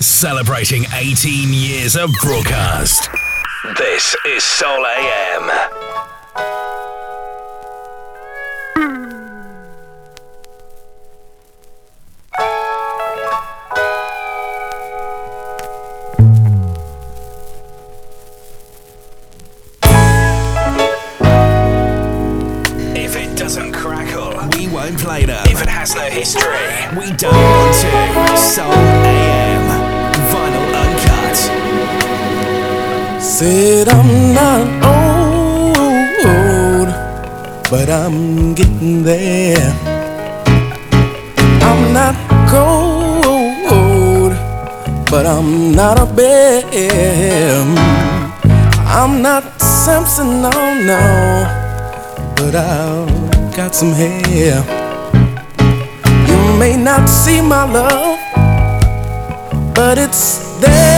Celebrating 18 years of broadcast. This is Soul AM. But I've got some hair You may not see my love, but it's there.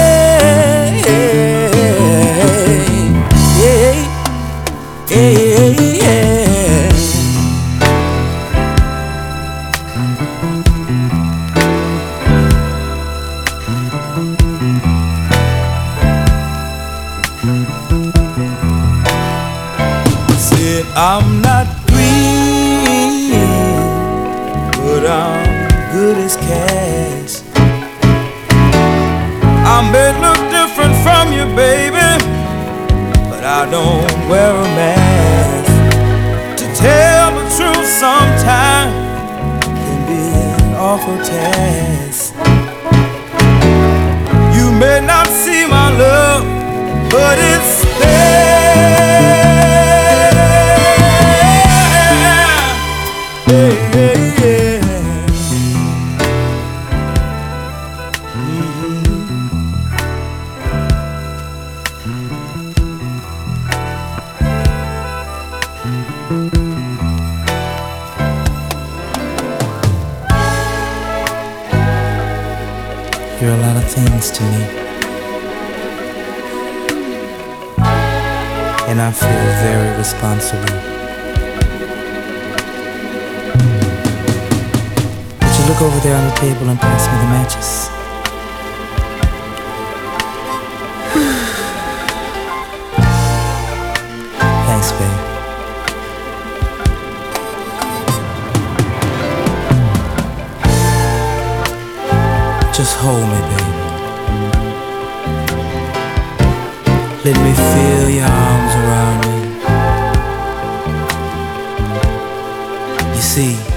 Hold me, baby. Let me feel your arms around me. You see.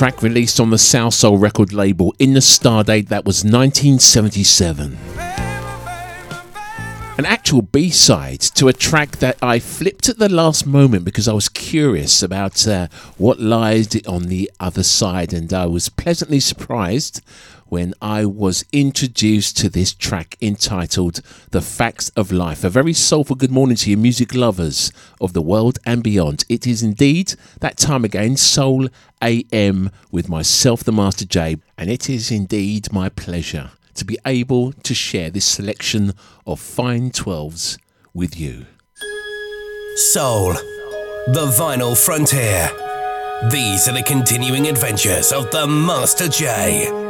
Track released on the South Soul record label in the stardate that was 1977. An actual B side to a track that I flipped at the last moment because I was curious about uh, what lies on the other side, and I was pleasantly surprised when I was introduced to this track entitled The Facts of Life. A very soulful good morning to you, music lovers of the world and beyond. It is indeed that time again, Soul AM, with myself, the Master J, and it is indeed my pleasure to be able to share this selection of fine 12s with you. Soul, the vinyl frontier. These are the continuing adventures of the Master J.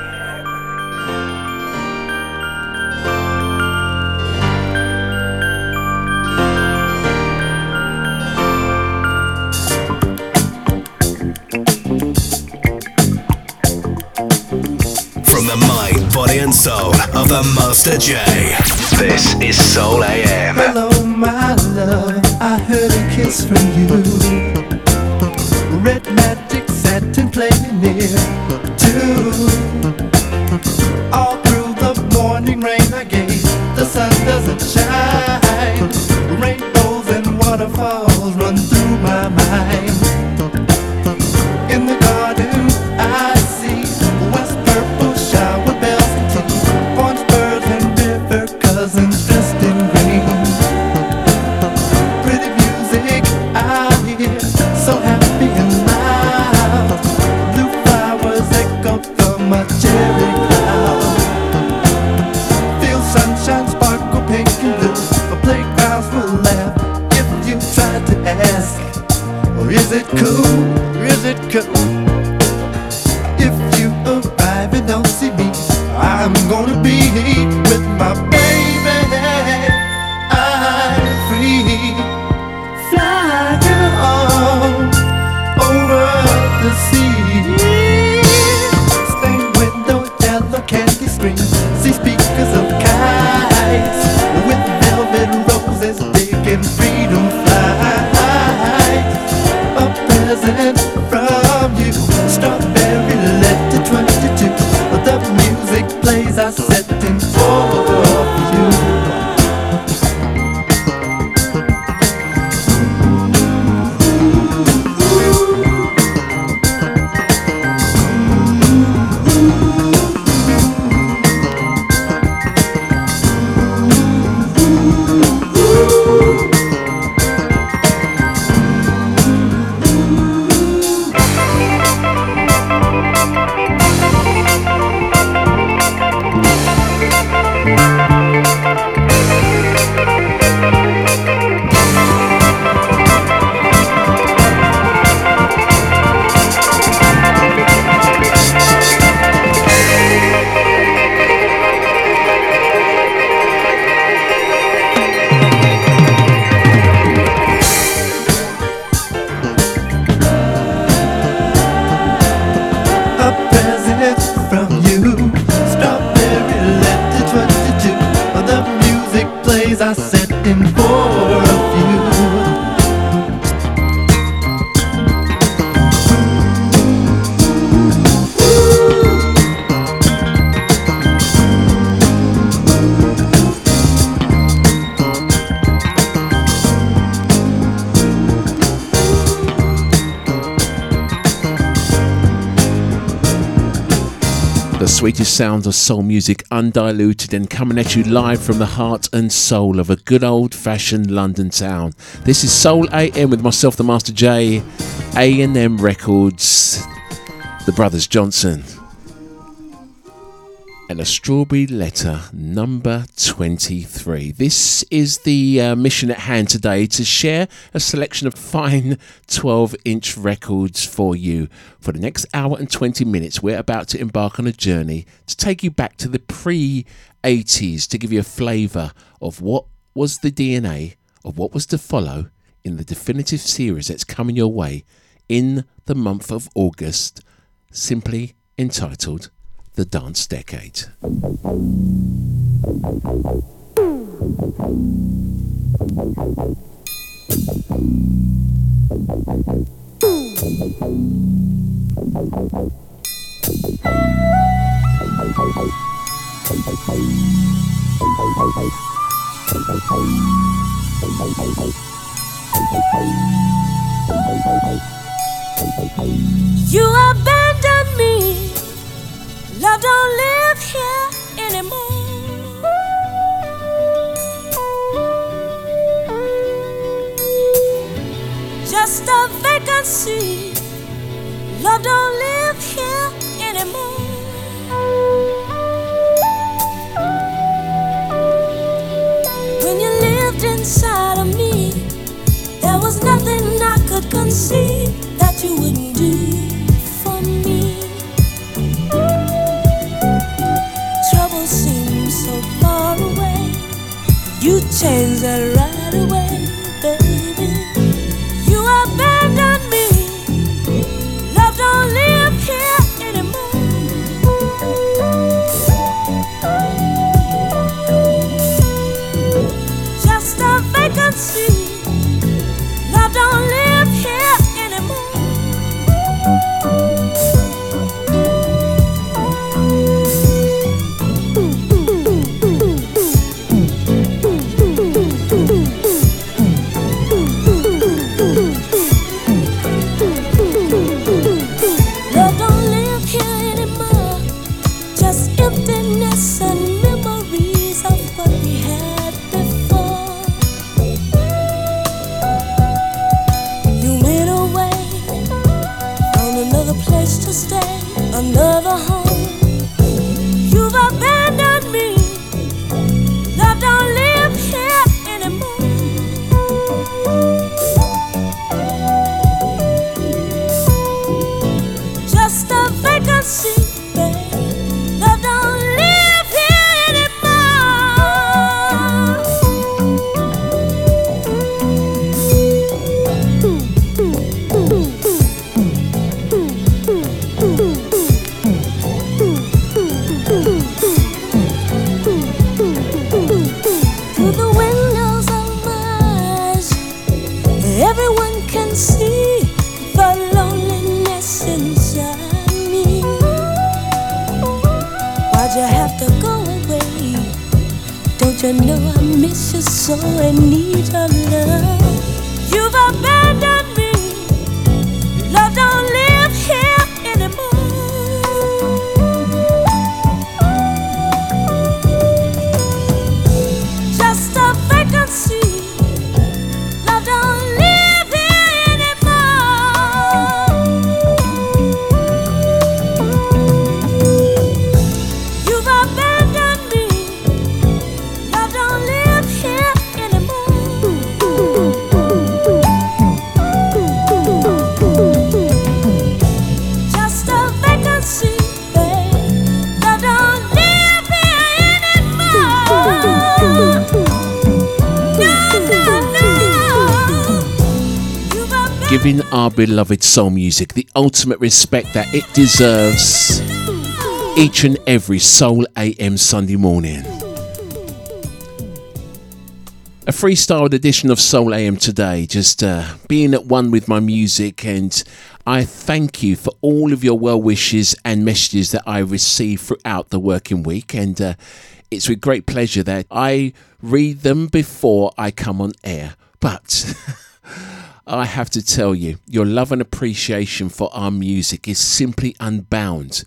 And soul of the Master J. This is Soul AM. Hello, my love. I heard a kiss from you. Sweetest sounds of soul music, undiluted and coming at you live from the heart and soul of a good old fashioned London town. This is Soul AM with myself, the Master J, A&M Records, the Brothers Johnson and a strawberry letter number 23. This is the uh, mission at hand today to share a selection of fine 12 inch records for you. For the next hour and 20 minutes, we're about to embark on a journey to take you back to the pre 80s to give you a flavour of what was the DNA of what was to follow in the definitive series that's coming your way in the month of August, simply entitled the dance decade. You abandoned me Love don't live here anymore. Just a vacancy Love don't live here anymore. When you lived inside of me, there was nothing I could conceive that you wouldn't do You change that right away, beloved soul music the ultimate respect that it deserves each and every Soul AM Sunday morning. A freestyled edition of Soul AM today, just uh, being at one with my music, and I thank you for all of your well wishes and messages that I receive throughout the working week. And uh, it's with great pleasure that I read them before I come on air. But I have to tell you, your love and appreciation for our music is simply unbound.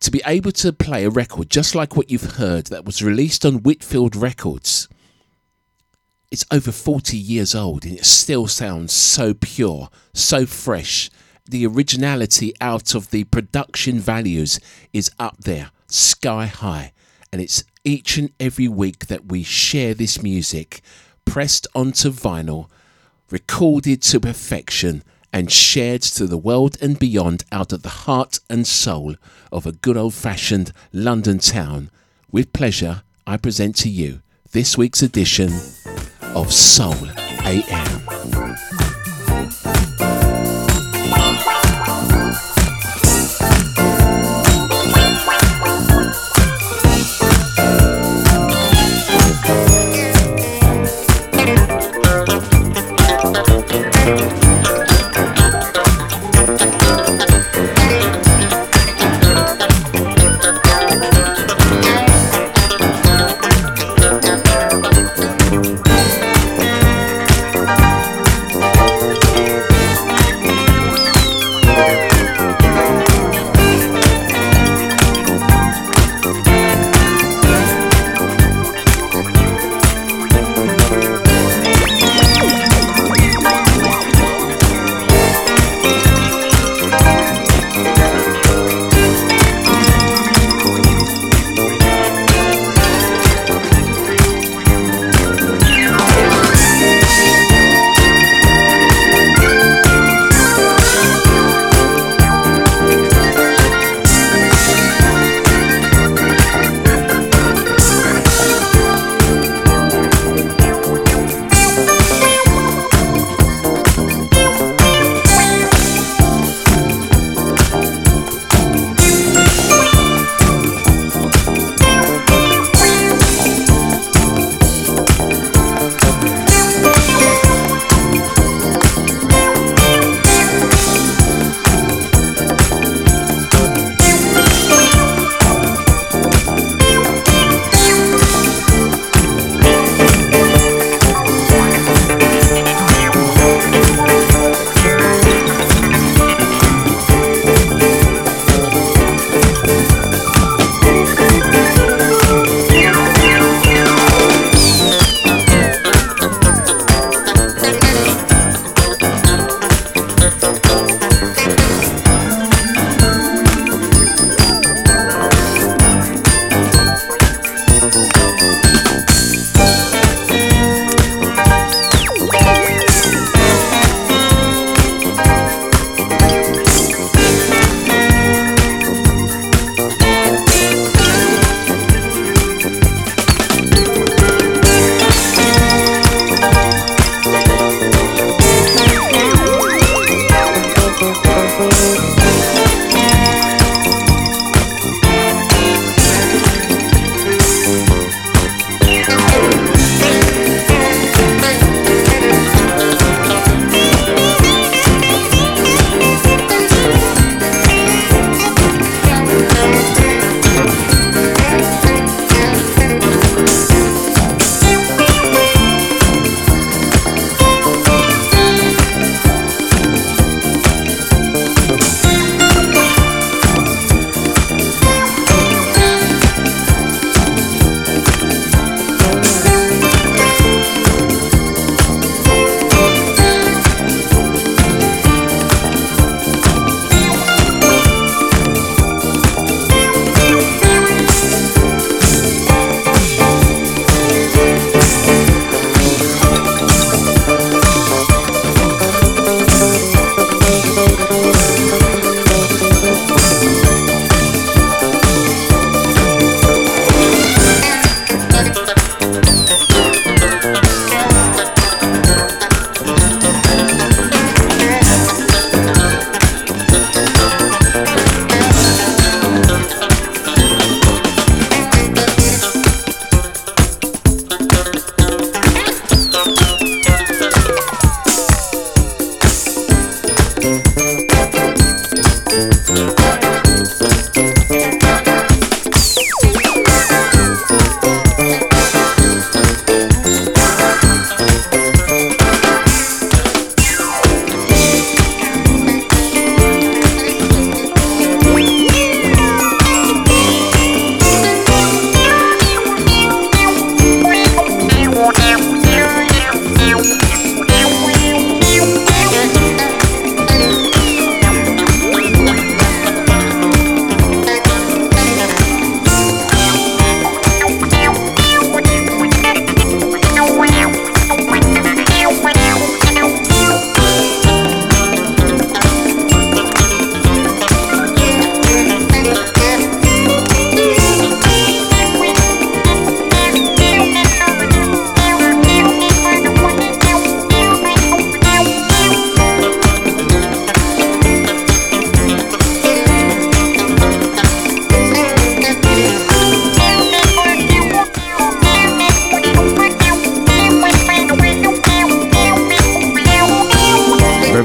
To be able to play a record just like what you've heard that was released on Whitfield Records, it's over 40 years old and it still sounds so pure, so fresh. The originality out of the production values is up there, sky high. And it's each and every week that we share this music pressed onto vinyl recorded to perfection and shared to the world and beyond out of the heart and soul of a good old fashioned London town. With pleasure, I present to you this week's edition of Soul AM.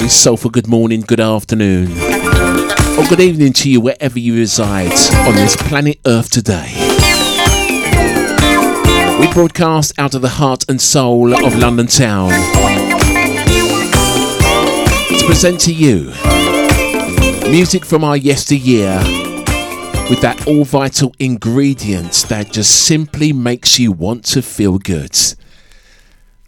Yourself a good morning, good afternoon, or good evening to you wherever you reside on this planet Earth today. We broadcast out of the heart and soul of London town to present to you music from our yesteryear with that all vital ingredient that just simply makes you want to feel good.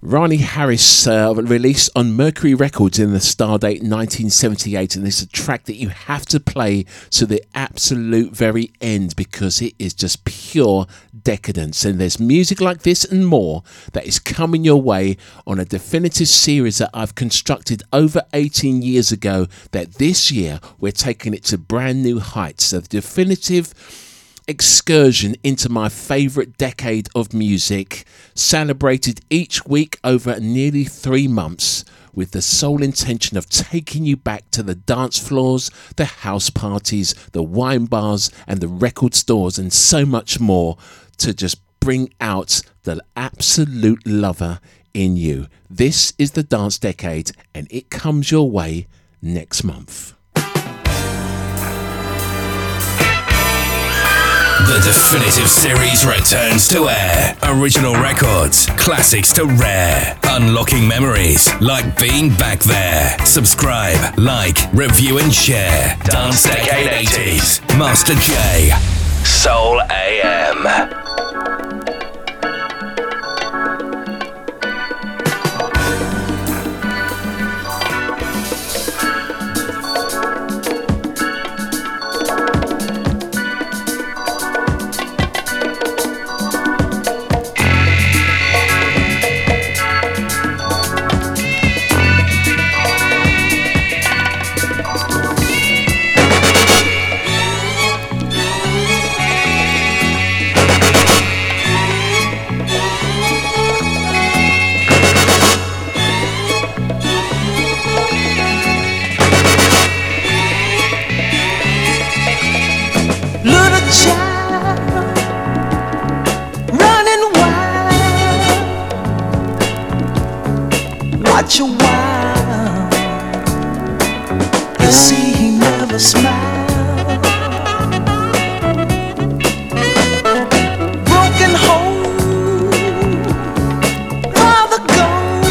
Ronnie Harris uh, released on Mercury Records in the Stardate 1978, and it's a track that you have to play to the absolute very end because it is just pure decadence. And there's music like this and more that is coming your way on a definitive series that I've constructed over 18 years ago. That this year we're taking it to brand new heights. A definitive excursion into my favourite decade of music, celebrated each week over nearly three months with the sole intention of taking you back to the dance floors, the house parties, the wine bars, and the record stores, and so much more to just bring out the absolute lover in you. This is the dance decade, and it comes your way next month. The definitive series returns to air. Original records, classics to rare. Unlocking memories like being back there. Subscribe, like, review, and share. Dance Decade 80s. Master J. Soul AM. such a while. You see, he never smiled. Broken home for gone.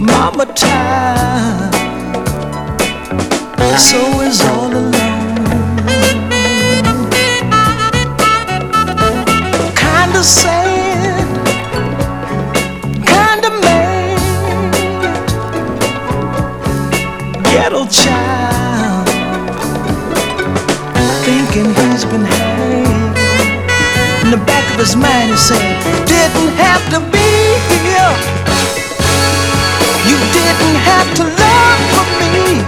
Mama tired, so is all. Said, Didn't have to be here. You didn't have to love for me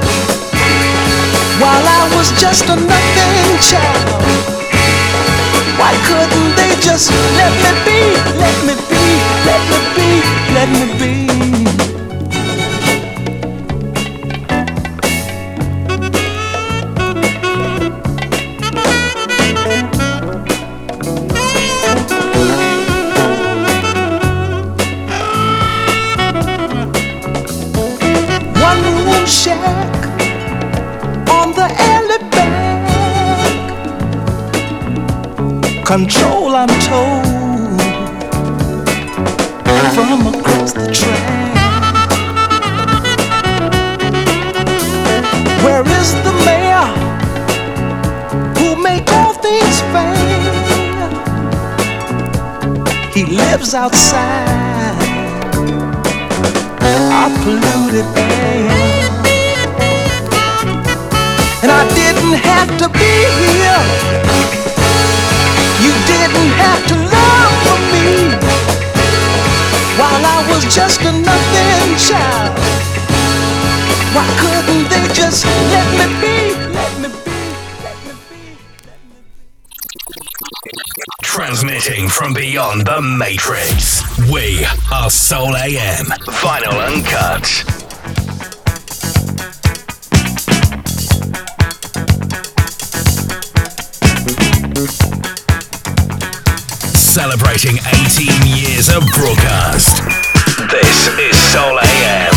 while I was just a nothing child. Why couldn't they just let me be, let me be, let me be, let me be? Control, I'm told, from across the track. Where is the mayor who make all things fair? He lives outside our polluted air. And I didn't have to be here. Have to love for me while I was just a nothing child. Why couldn't they just? Let me be. Let me be. Transmitting from beyond the Matrix. We are Soul AM. Final Uncut. Celebrating 18 years of broadcast. This is Soul AM.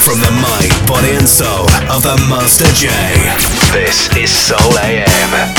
From the mind, body, and soul of the Master J. This is Soul AM.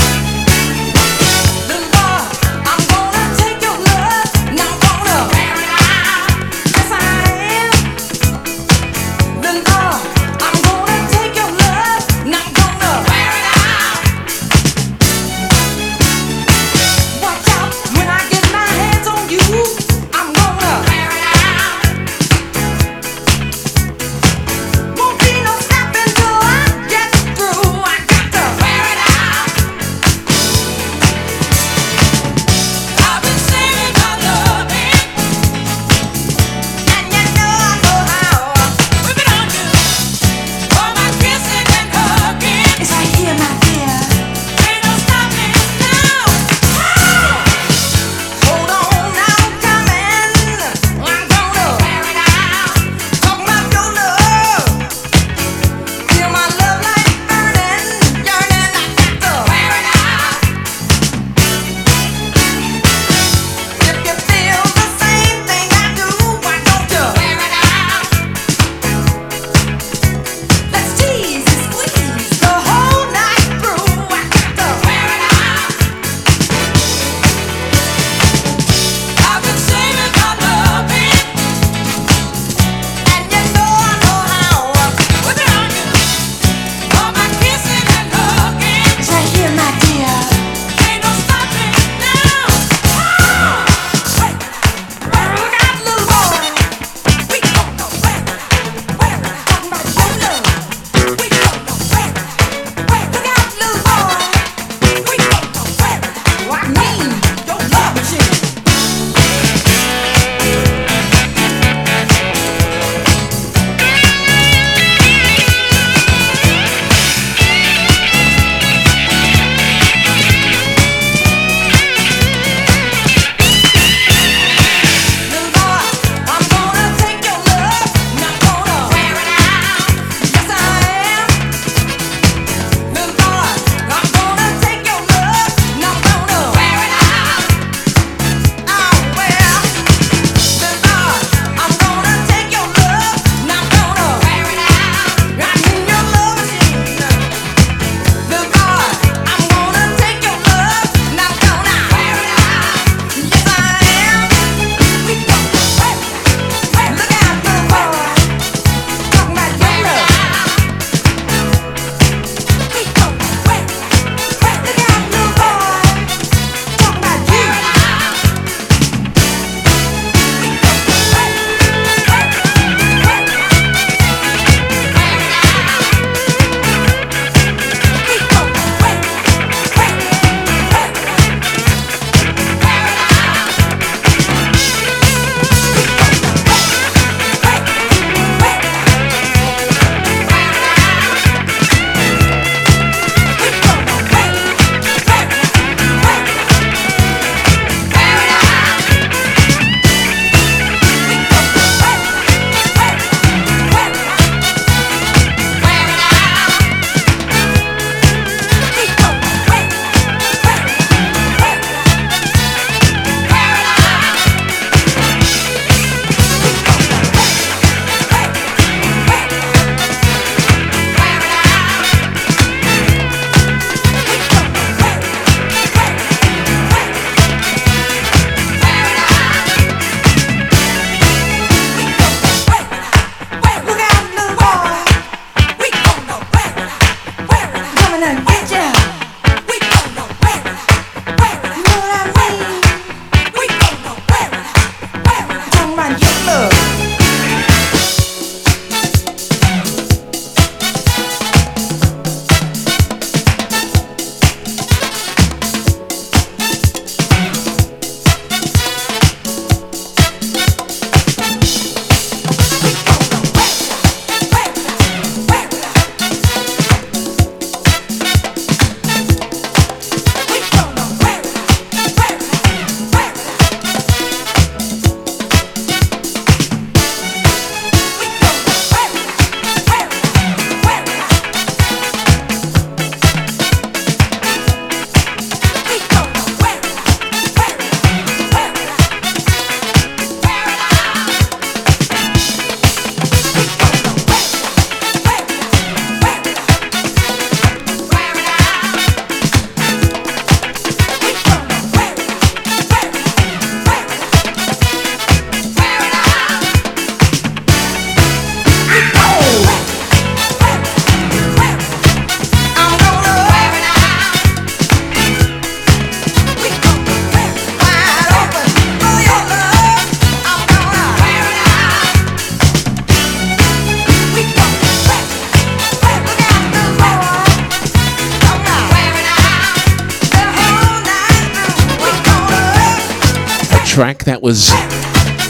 Was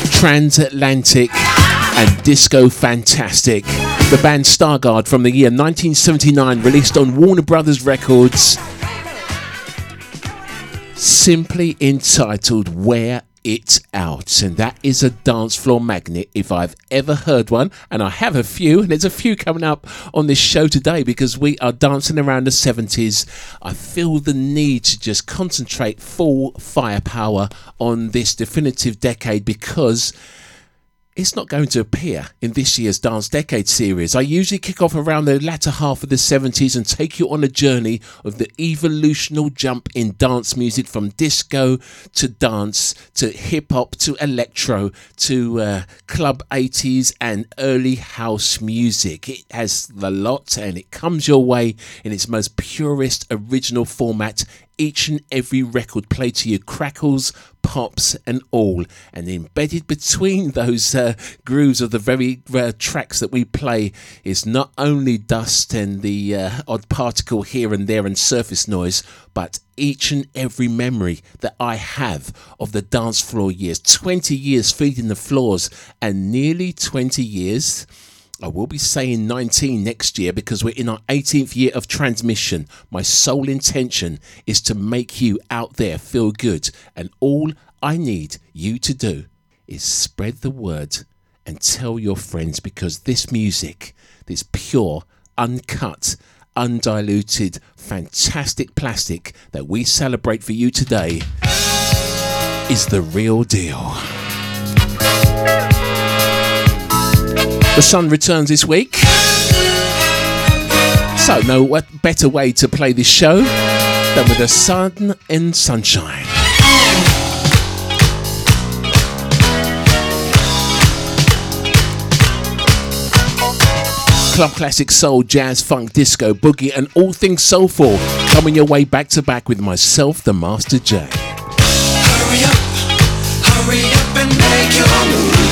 Transatlantic and Disco Fantastic. The band Stargard from the year 1979, released on Warner Brothers Records, simply entitled Where it And that is a dance floor magnet if I've ever heard one. And I have a few, and there's a few coming up on this show today because we are dancing around the 70s. I feel the need to just concentrate full firepower on this definitive decade because it's not going to appear in this year's Dance Decade series. I usually kick off around the latter half of the 70s and take you on a journey of the evolutional jump in dance music from disco to dance to hip hop to electro to uh, club 80s and early house music. It has the lot and it comes your way in its most purest original format each and every record played to you crackles, pops, and all. And embedded between those uh, grooves of the very uh, tracks that we play is not only dust and the uh, odd particle here and there and surface noise, but each and every memory that I have of the dance floor years 20 years feeding the floors, and nearly 20 years I will be saying 19 next year because we're in our 18th year of transmission. My sole intention is to make you out there feel good, and all I need you to do is spread the word and tell your friends because this music, this pure, uncut, undiluted, fantastic plastic that we celebrate for you today is the real deal. The sun returns this week. So, no what better way to play this show than with the sun and sunshine. Club classic soul, jazz, funk, disco, boogie, and all things soulful coming your way back to back with myself, the Master J. Hurry up, hurry up and make your move.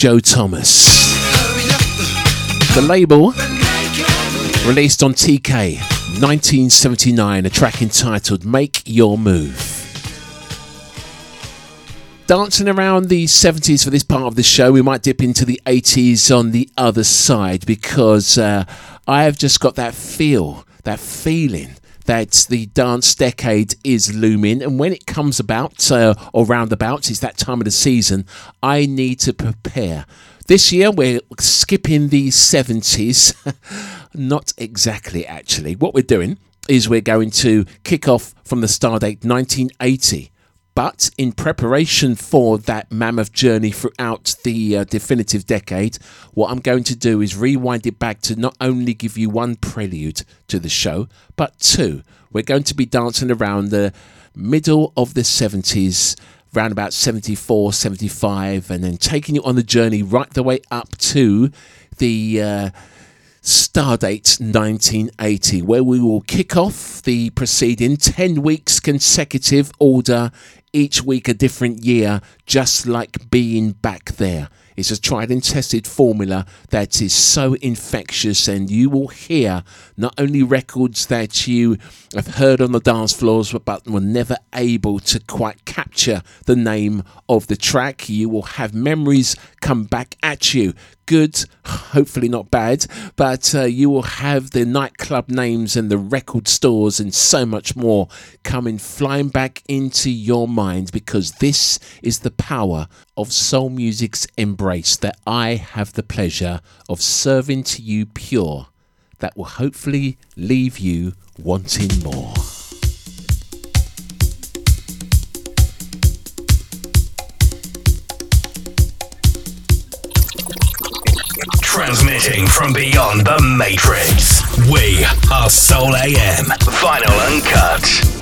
Joe Thomas. The label released on TK 1979, a track entitled Make Your Move. Dancing around the 70s for this part of the show, we might dip into the 80s on the other side because uh, I have just got that feel, that feeling that the dance decade is looming, and when it comes about uh, or roundabouts, it's that time of the season. I need to prepare. This year we're skipping the 70s. Not exactly, actually. What we're doing is we're going to kick off from the stardate 1980 but in preparation for that mammoth journey throughout the uh, definitive decade, what I'm going to do is rewind it back to not only give you one prelude to the show, but two. We're going to be dancing around the middle of the 70s, around about 74, 75, and then taking you on the journey right the way up to the. Uh, Stardate 1980, where we will kick off the preceding 10 weeks consecutive order each week a different year, just like being back there. It's a tried and tested formula that is so infectious, and you will hear not only records that you have heard on the dance floors, but were never able to quite capture the name of the track. You will have memories come back at you good, hopefully not bad, but uh, you will have the nightclub names and the record stores and so much more coming flying back into your mind because this is the power of soul music's embrace that I have the pleasure of serving to you pure that will hopefully leave you wanting more. Transmitting from beyond the Matrix. We are Soul AM. Vinyl Uncut.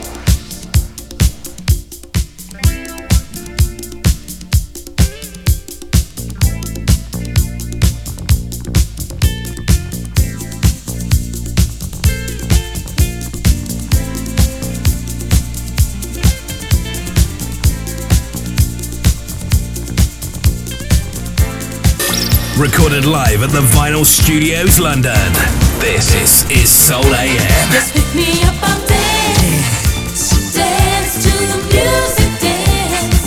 recorded live at the Vinyl Studios, London. This is, is Soul AM. Just pick me up, I'll dance. Dance to the music, dance.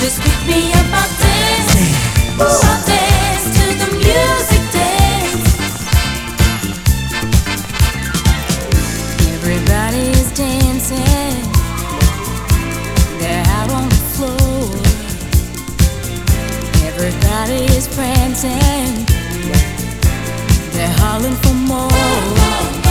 Just pick me up, I'll dance. Ooh. is prancing. They're hollering for more.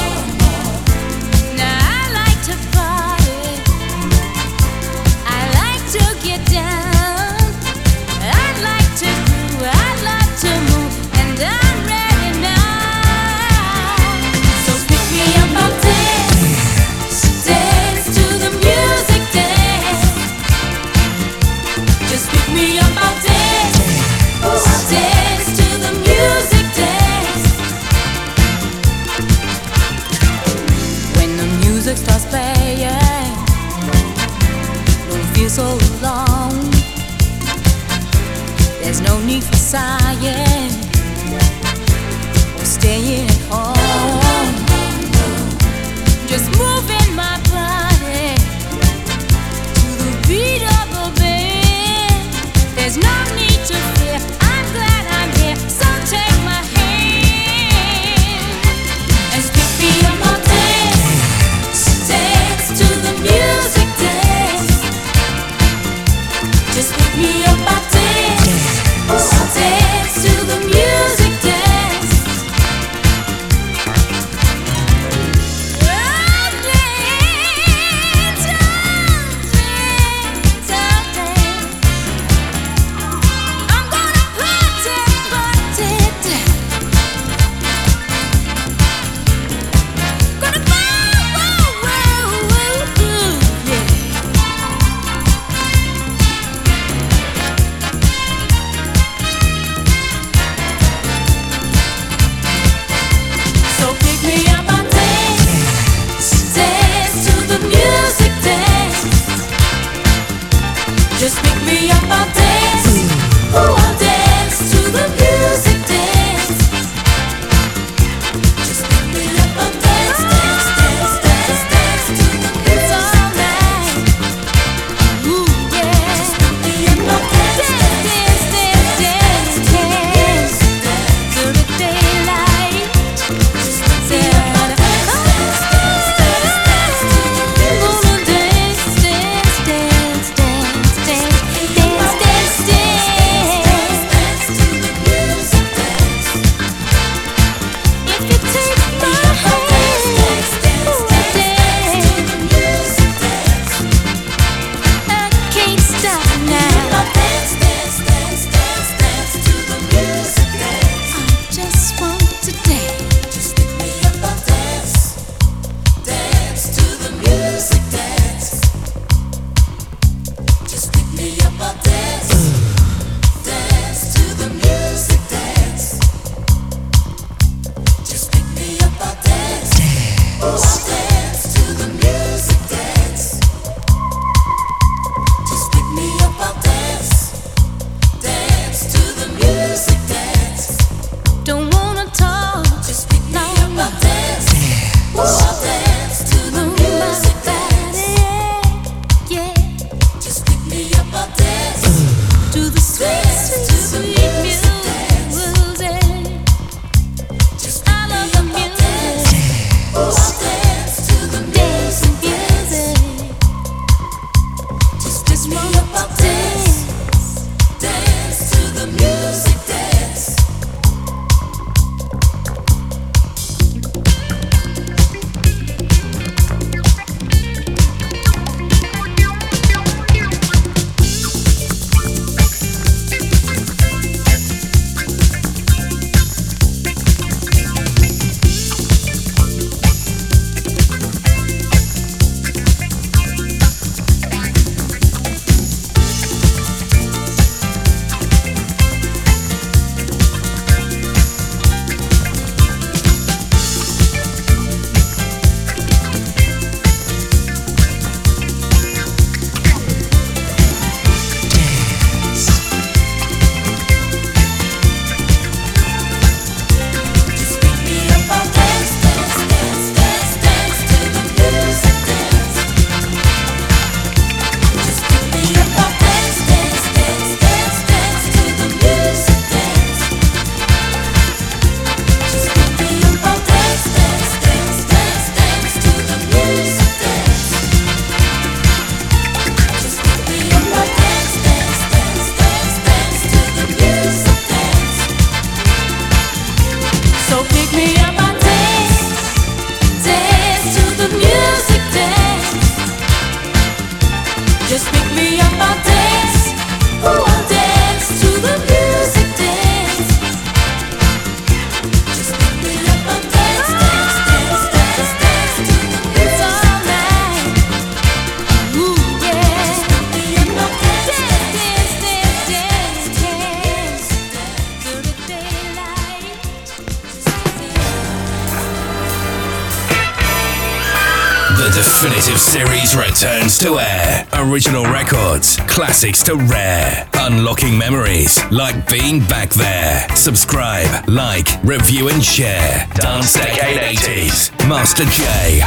To air. Original records, classics to rare. Unlocking memories like being back there. Subscribe, like, review, and share. Dance Decade 80s. Master J.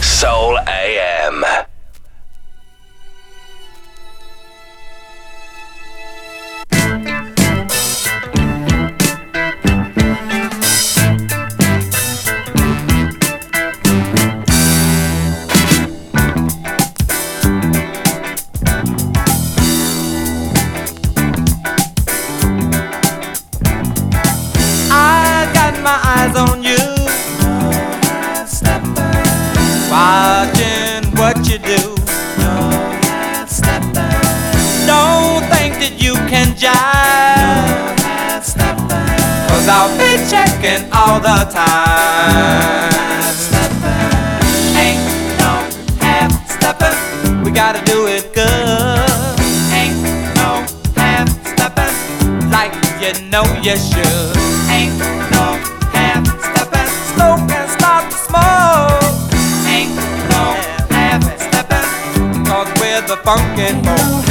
Soul AM. Ain't no half stepping, we gotta do it good. Ain't no half stepping, like you know you should. Ain't no half stepping, smoke and start to. Ain't no half we're the funky folks.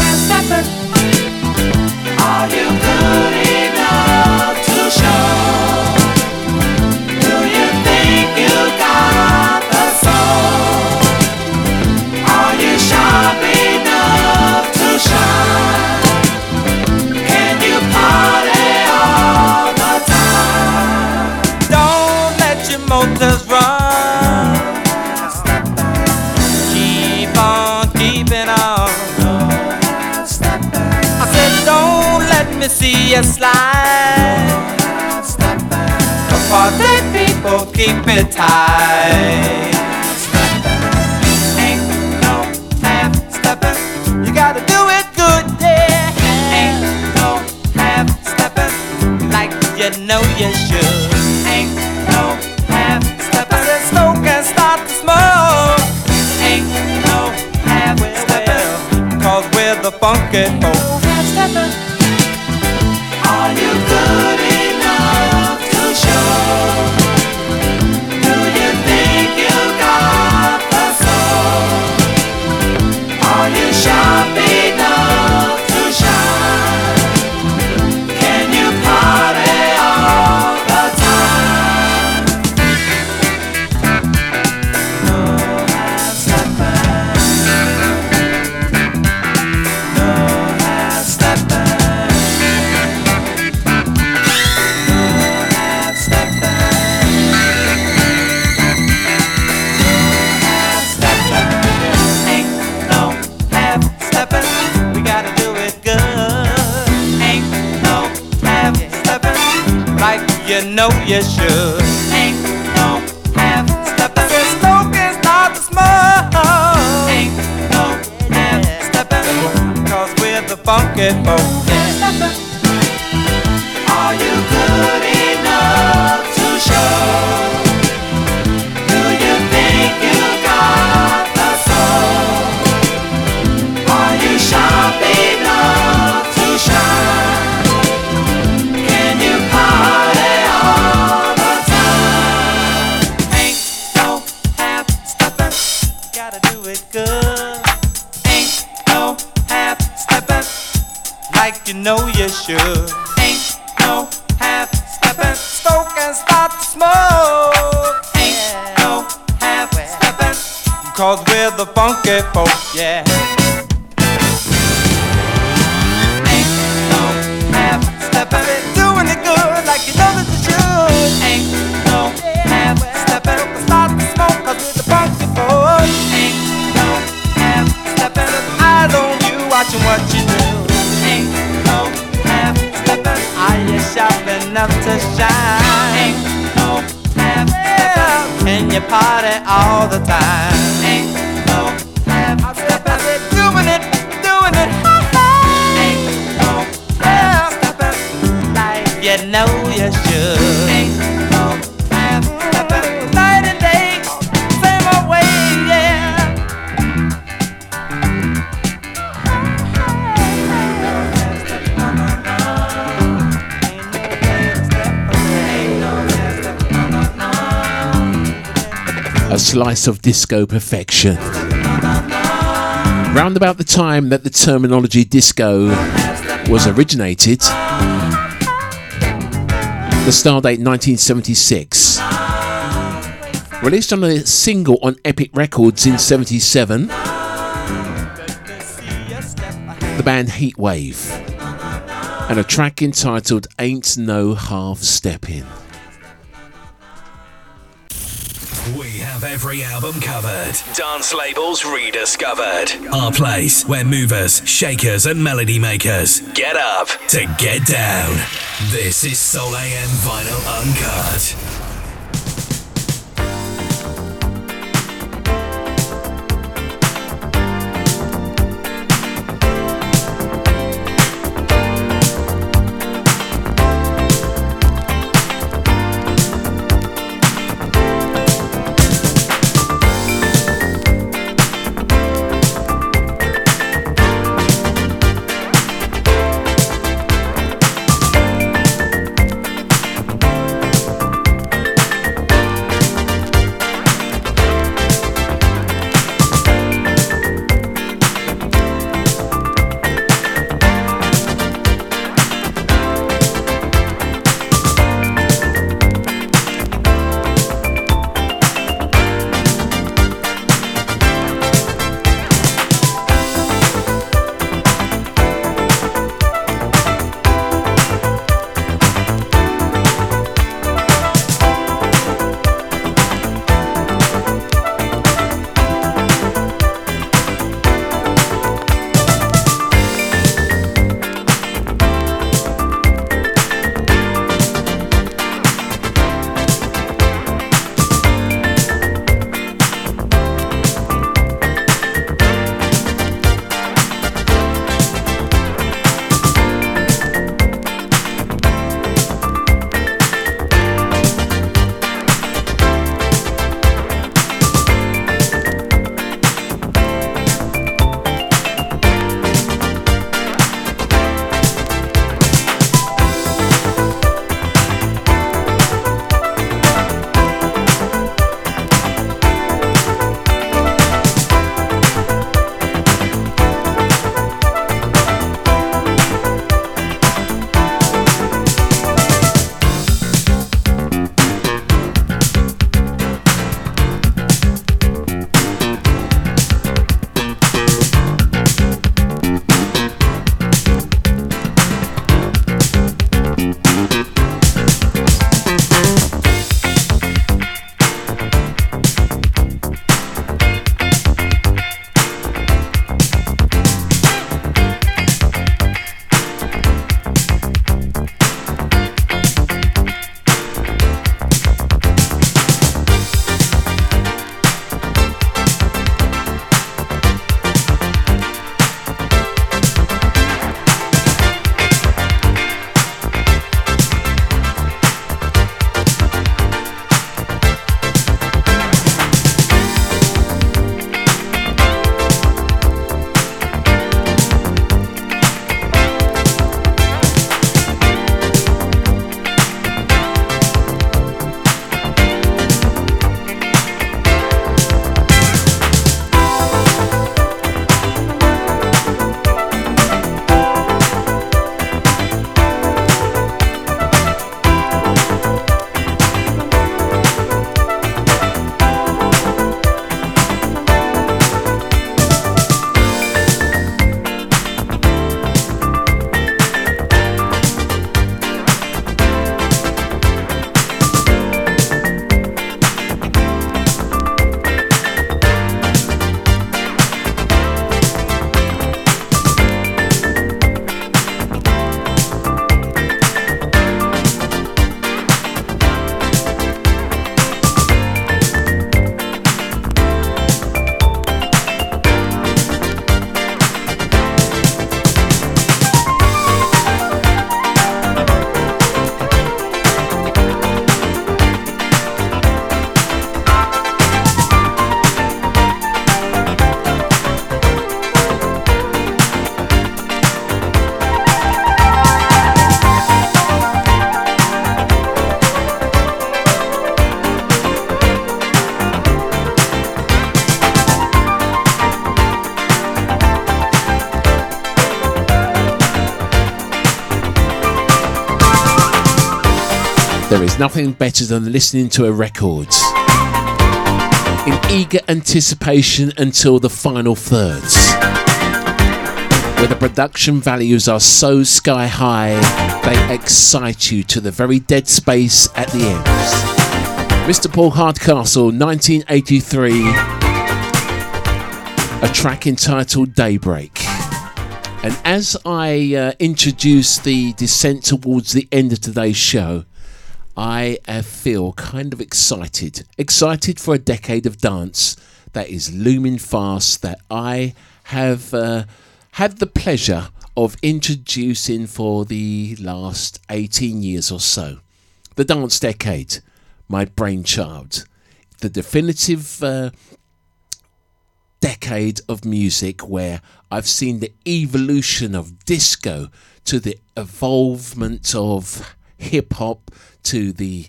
Me see you slide. Cause party people keep it tight. Ain't no half. You gotta do it good, yeah. Ain't no half like you know you should. Ain't no half smoke and start to smoke. Ain't no half we're the funky folks. Of disco perfection. Round about the time that the terminology disco was originated, the star date 1976. Released on a single on Epic Records in 77, the band Heatwave, and a track entitled Ain't No Half Steppin'. Have every album covered. Dance labels rediscovered. Our place where movers, shakers, and melody makers get up to get down. This is Soul AM Vinyl Uncut. Nothing better than listening to a record in eager anticipation until the final thirds, where the production values are so sky high they excite you to the very dead space at the ends. Mr. Paul Hardcastle, 1983, a track entitled Daybreak. And as I uh, introduce the descent towards the end of today's show, I feel kind of excited. Excited for a decade of dance that is looming fast, that I have uh, had the pleasure of introducing for the last 18 years or so. The dance decade, my brainchild. The definitive uh, decade of music where I've seen the evolution of disco to the evolvement of hip hop to the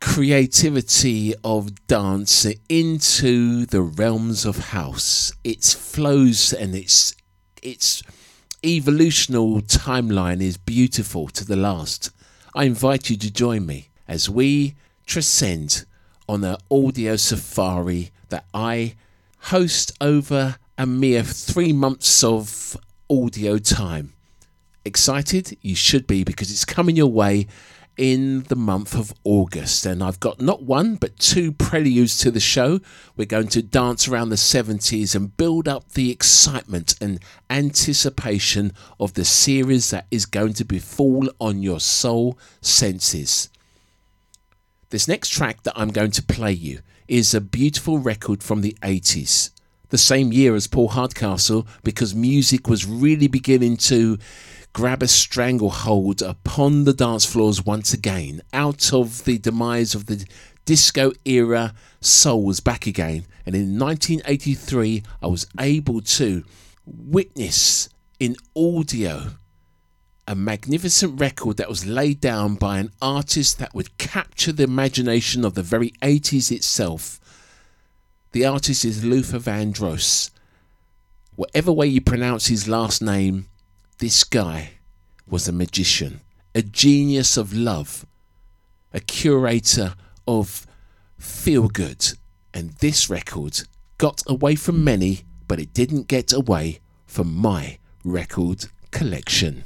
creativity of dance into the realms of house. Its flows and its its evolutional timeline is beautiful to the last. I invite you to join me as we transcend on an audio safari that I host over a mere three months of audio time. Excited? You should be because it's coming your way in the month of August. And I've got not one, but two preludes to the show. We're going to dance around the 70s and build up the excitement and anticipation of the series that is going to befall on your soul senses. This next track that I'm going to play you is a beautiful record from the 80s. The same year as Paul Hardcastle, because music was really beginning to grab a stranglehold upon the dance floors once again. Out of the demise of the disco era, soul was back again. And in 1983, I was able to witness in audio a magnificent record that was laid down by an artist that would capture the imagination of the very 80s itself. The artist is Luther Vandross. Whatever way you pronounce his last name, this guy was a magician, a genius of love, a curator of feel good. And this record got away from many, but it didn't get away from my record collection.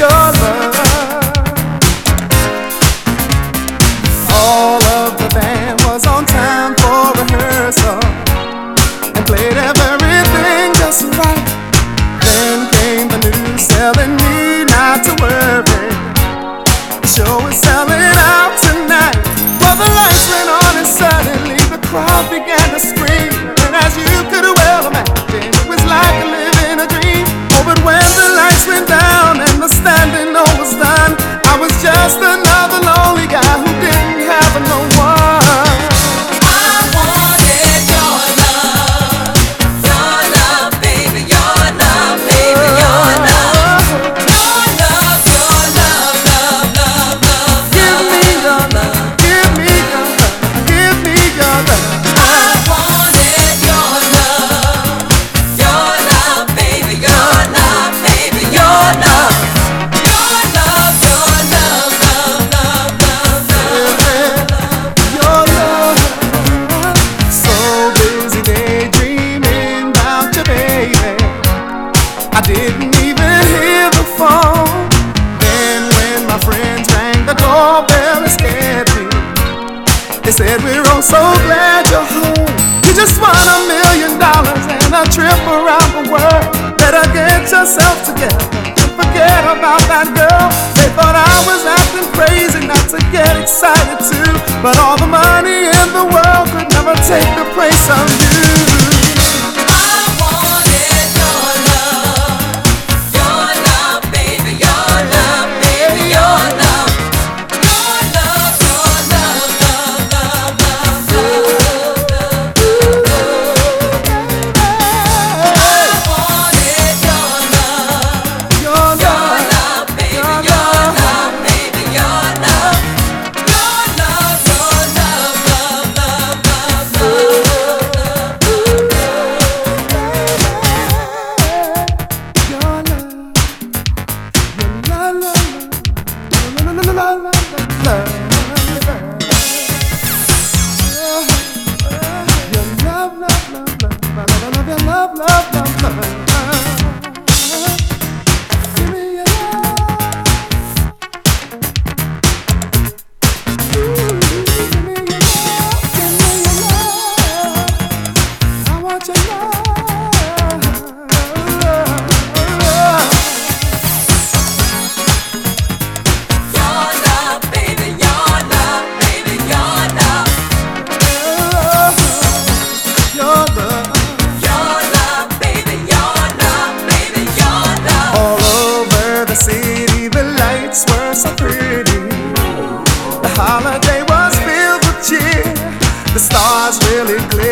your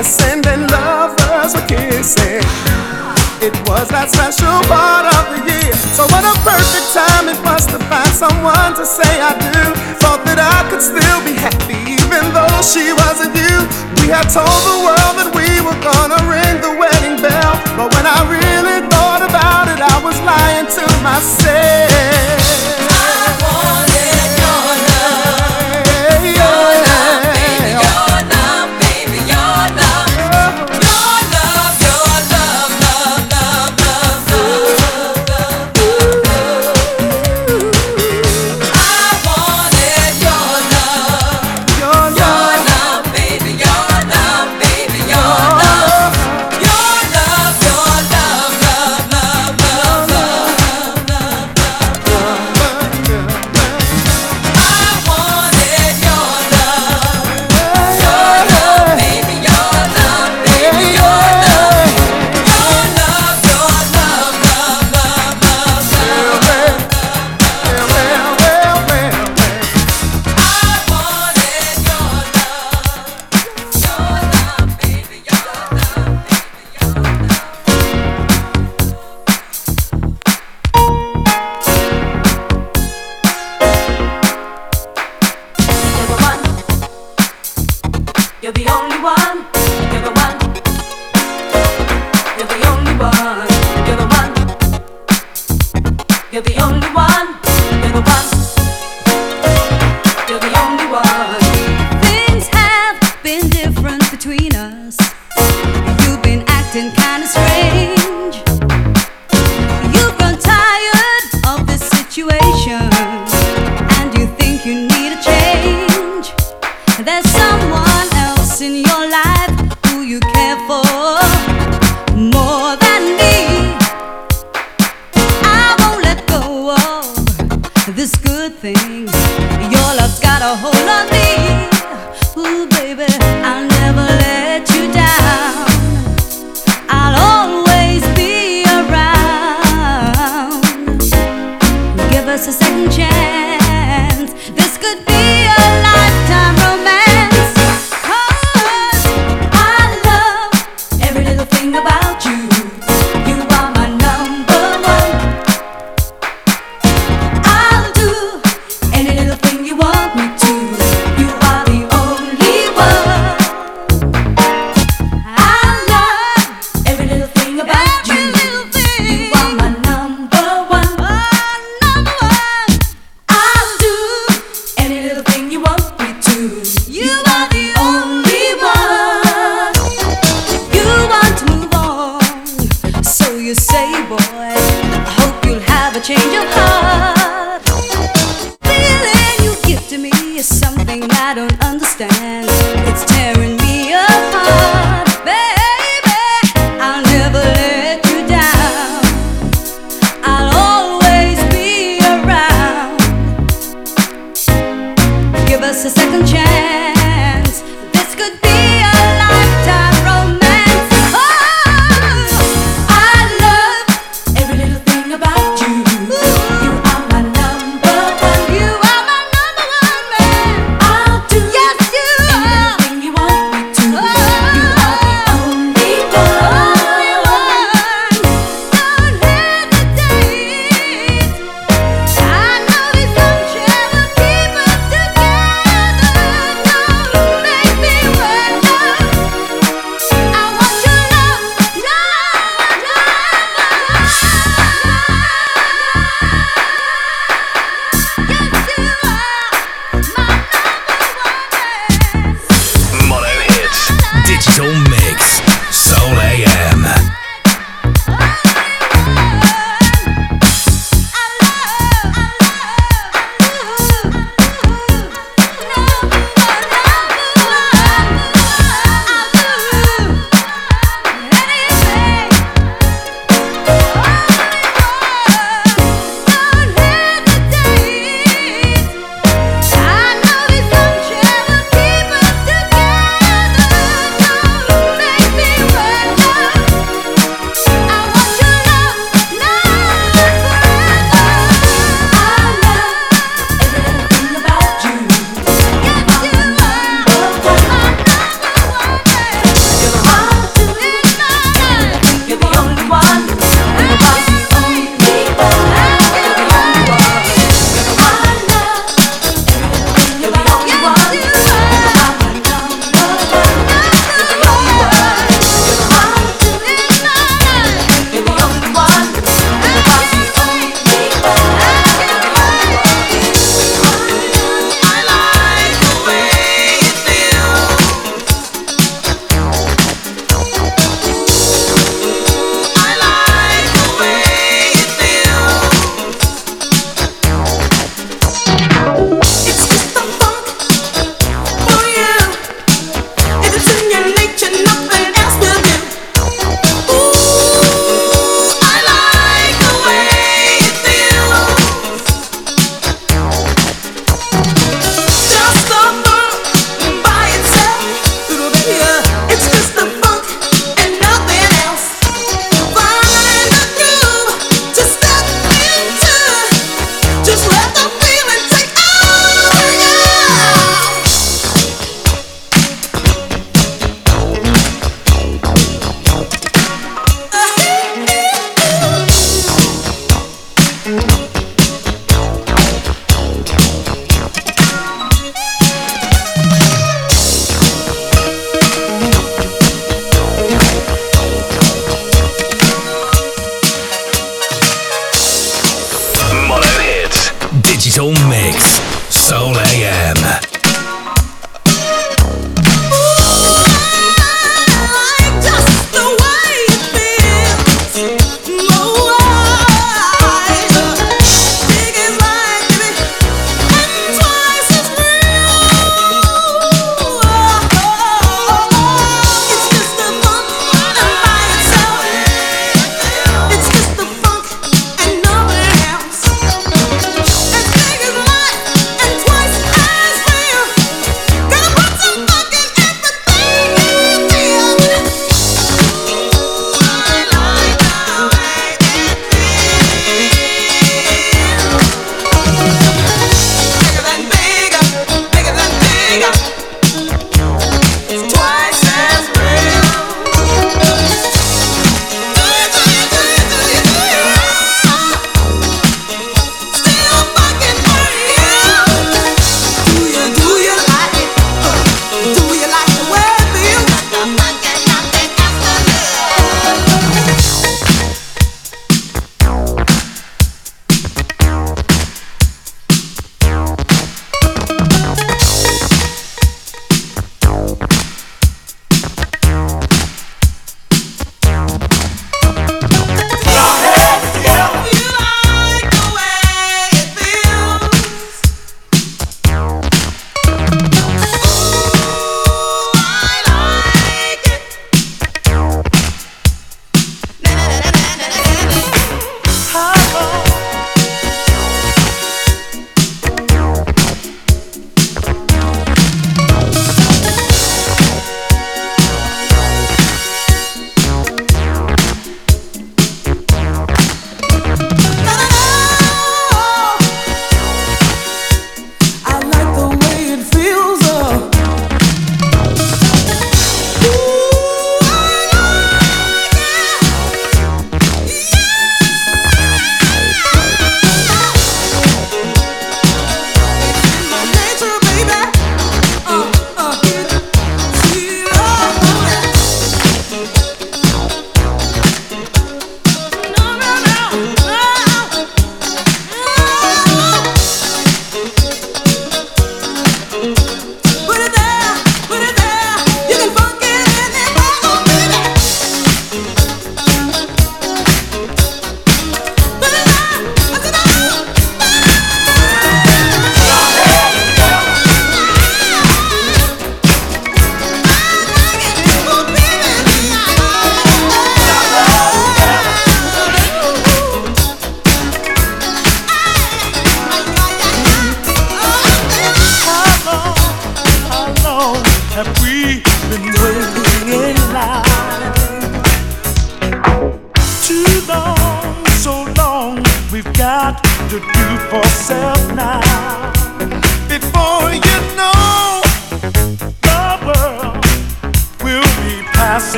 dancing, then lovers were kissing. It was that special part of the year. So what a perfect time it was to find someone to say I do. Thought that I could still be happy even though she wasn't you. We had told the world that we were gonna ring the wedding bell, but when I really thought about it, I was lying to myself. be a lifetime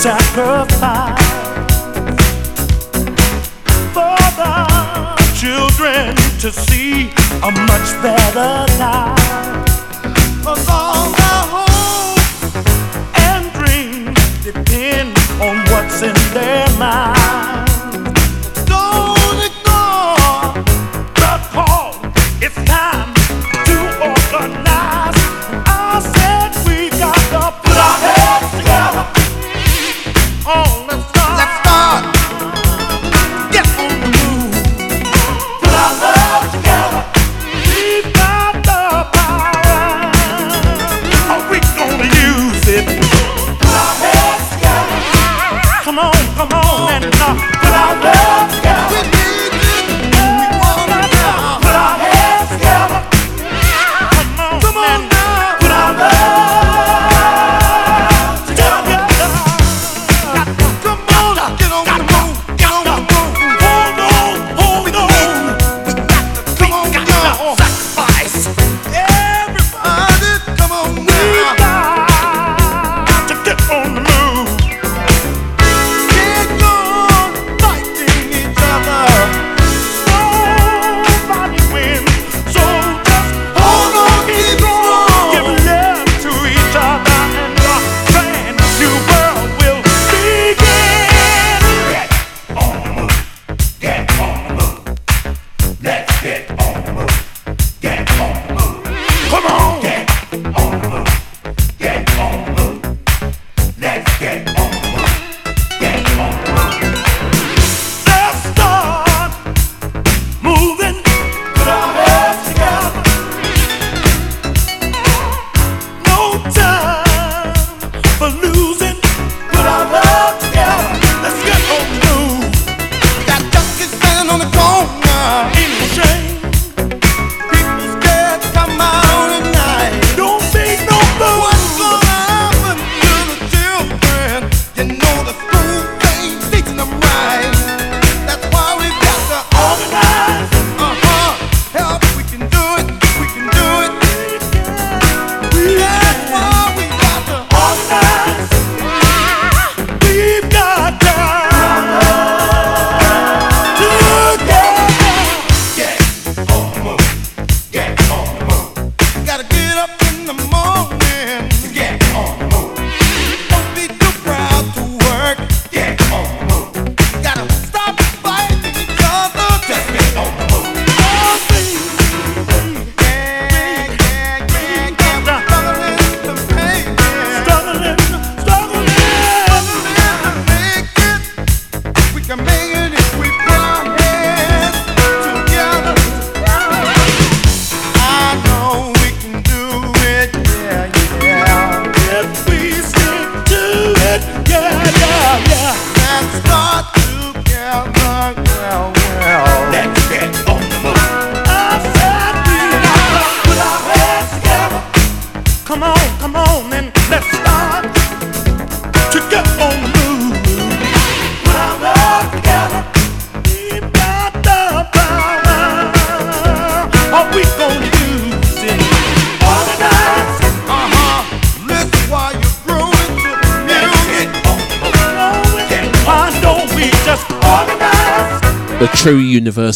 sacrifice for the children to see a much better all and dreams depend on what's in their. Don't ignore the call. It's time to organize.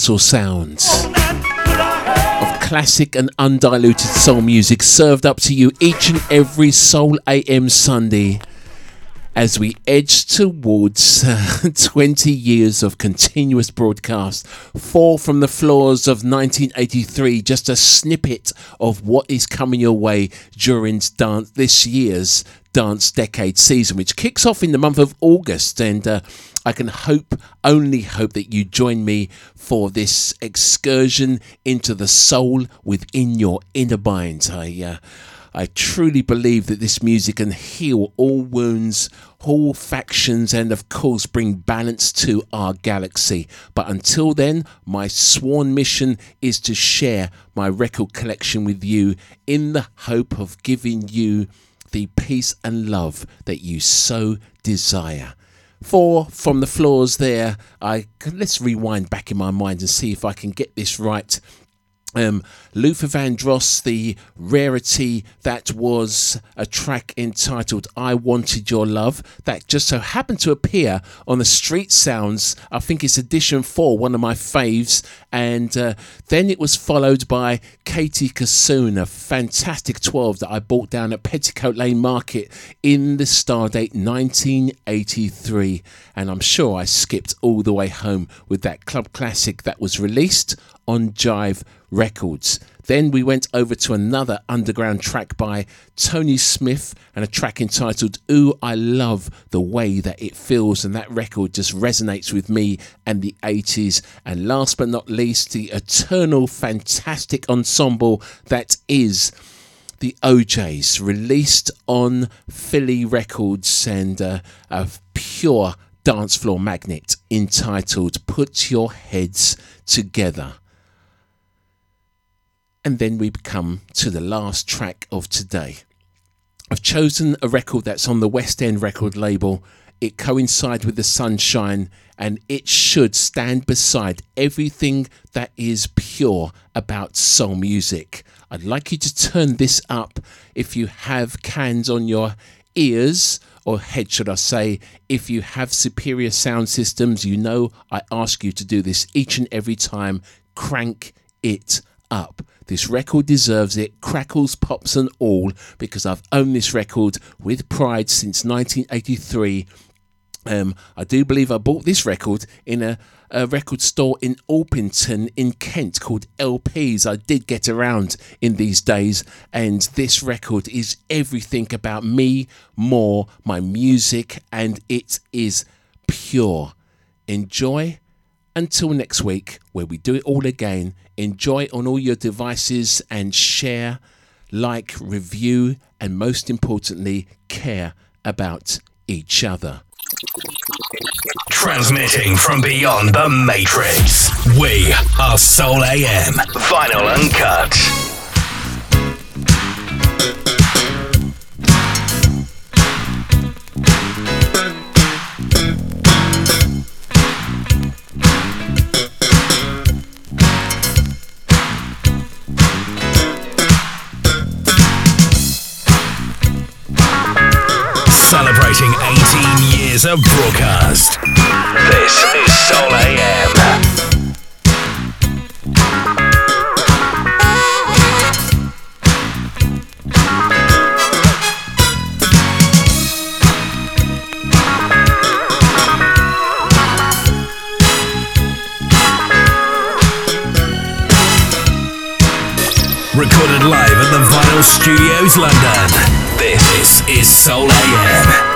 Universal Sounds of classic and undiluted soul music served up to you each and every Soul AM Sunday as we edge towards uh, 20 years of continuous broadcast. Four from the floors of 1983, just a snippet of what is coming your way during dance, this year's dance decade season, which kicks off in the month of August. And uh, I can hope, only hope, that you join me for this excursion into the soul within your inner mind. I. Uh, I truly believe that this music can heal all wounds, all factions, and of course bring balance to our galaxy. But until then, my sworn mission is to share my record collection with you in the hope of giving you the peace and love that you so desire. For from the floors there, I let's rewind back in my mind and see if I can get this right um, Luther Vandross, the rarity that was a track entitled I Wanted Your Love, that just so happened to appear on the Street Sounds. I think it's edition four, one of my faves. And uh, then it was followed by Katie Kassoon, a fantastic 12 that I bought down at Petticoat Lane Market in the Stardate 1983. And I'm sure I skipped all the way home with that club classic that was released on Jive Records. Then we went over to another underground track by Tony Smith and a track entitled Ooh, I Love the Way That It Feels. And that record just resonates with me and the 80s. And last but not least, the eternal fantastic ensemble that is the O'Jays, released on Philly Records and uh, a pure dance floor magnet entitled Put Your Heads Together. And then we come to the last track of today. I've chosen a record that's on the West End record label. It coincides with the sunshine and it should stand beside everything that is pure about soul music. I'd like you to turn this up if you have cans on your ears or head, should I say. If you have superior sound systems, you know I ask you to do this each and every time. Crank it up. This record deserves it, crackles, pops, and all, because I've owned this record with pride since 1983. Um, I do believe I bought this record in a, a, record store in Orpington in Kent called LPs. I did get around in these days, and this record is everything about me, more my music, and it is pure. Enjoy until next week, where we do it all again, enjoy on all your devices and share, like, review, and most importantly, care about each other. Transmitting from beyond the Matrix, we are Soul AM, vinyl uncut. 18 of broadcast. This is Soul AM. Recorded live at the Vinyl Studios, London. This is Soul AM.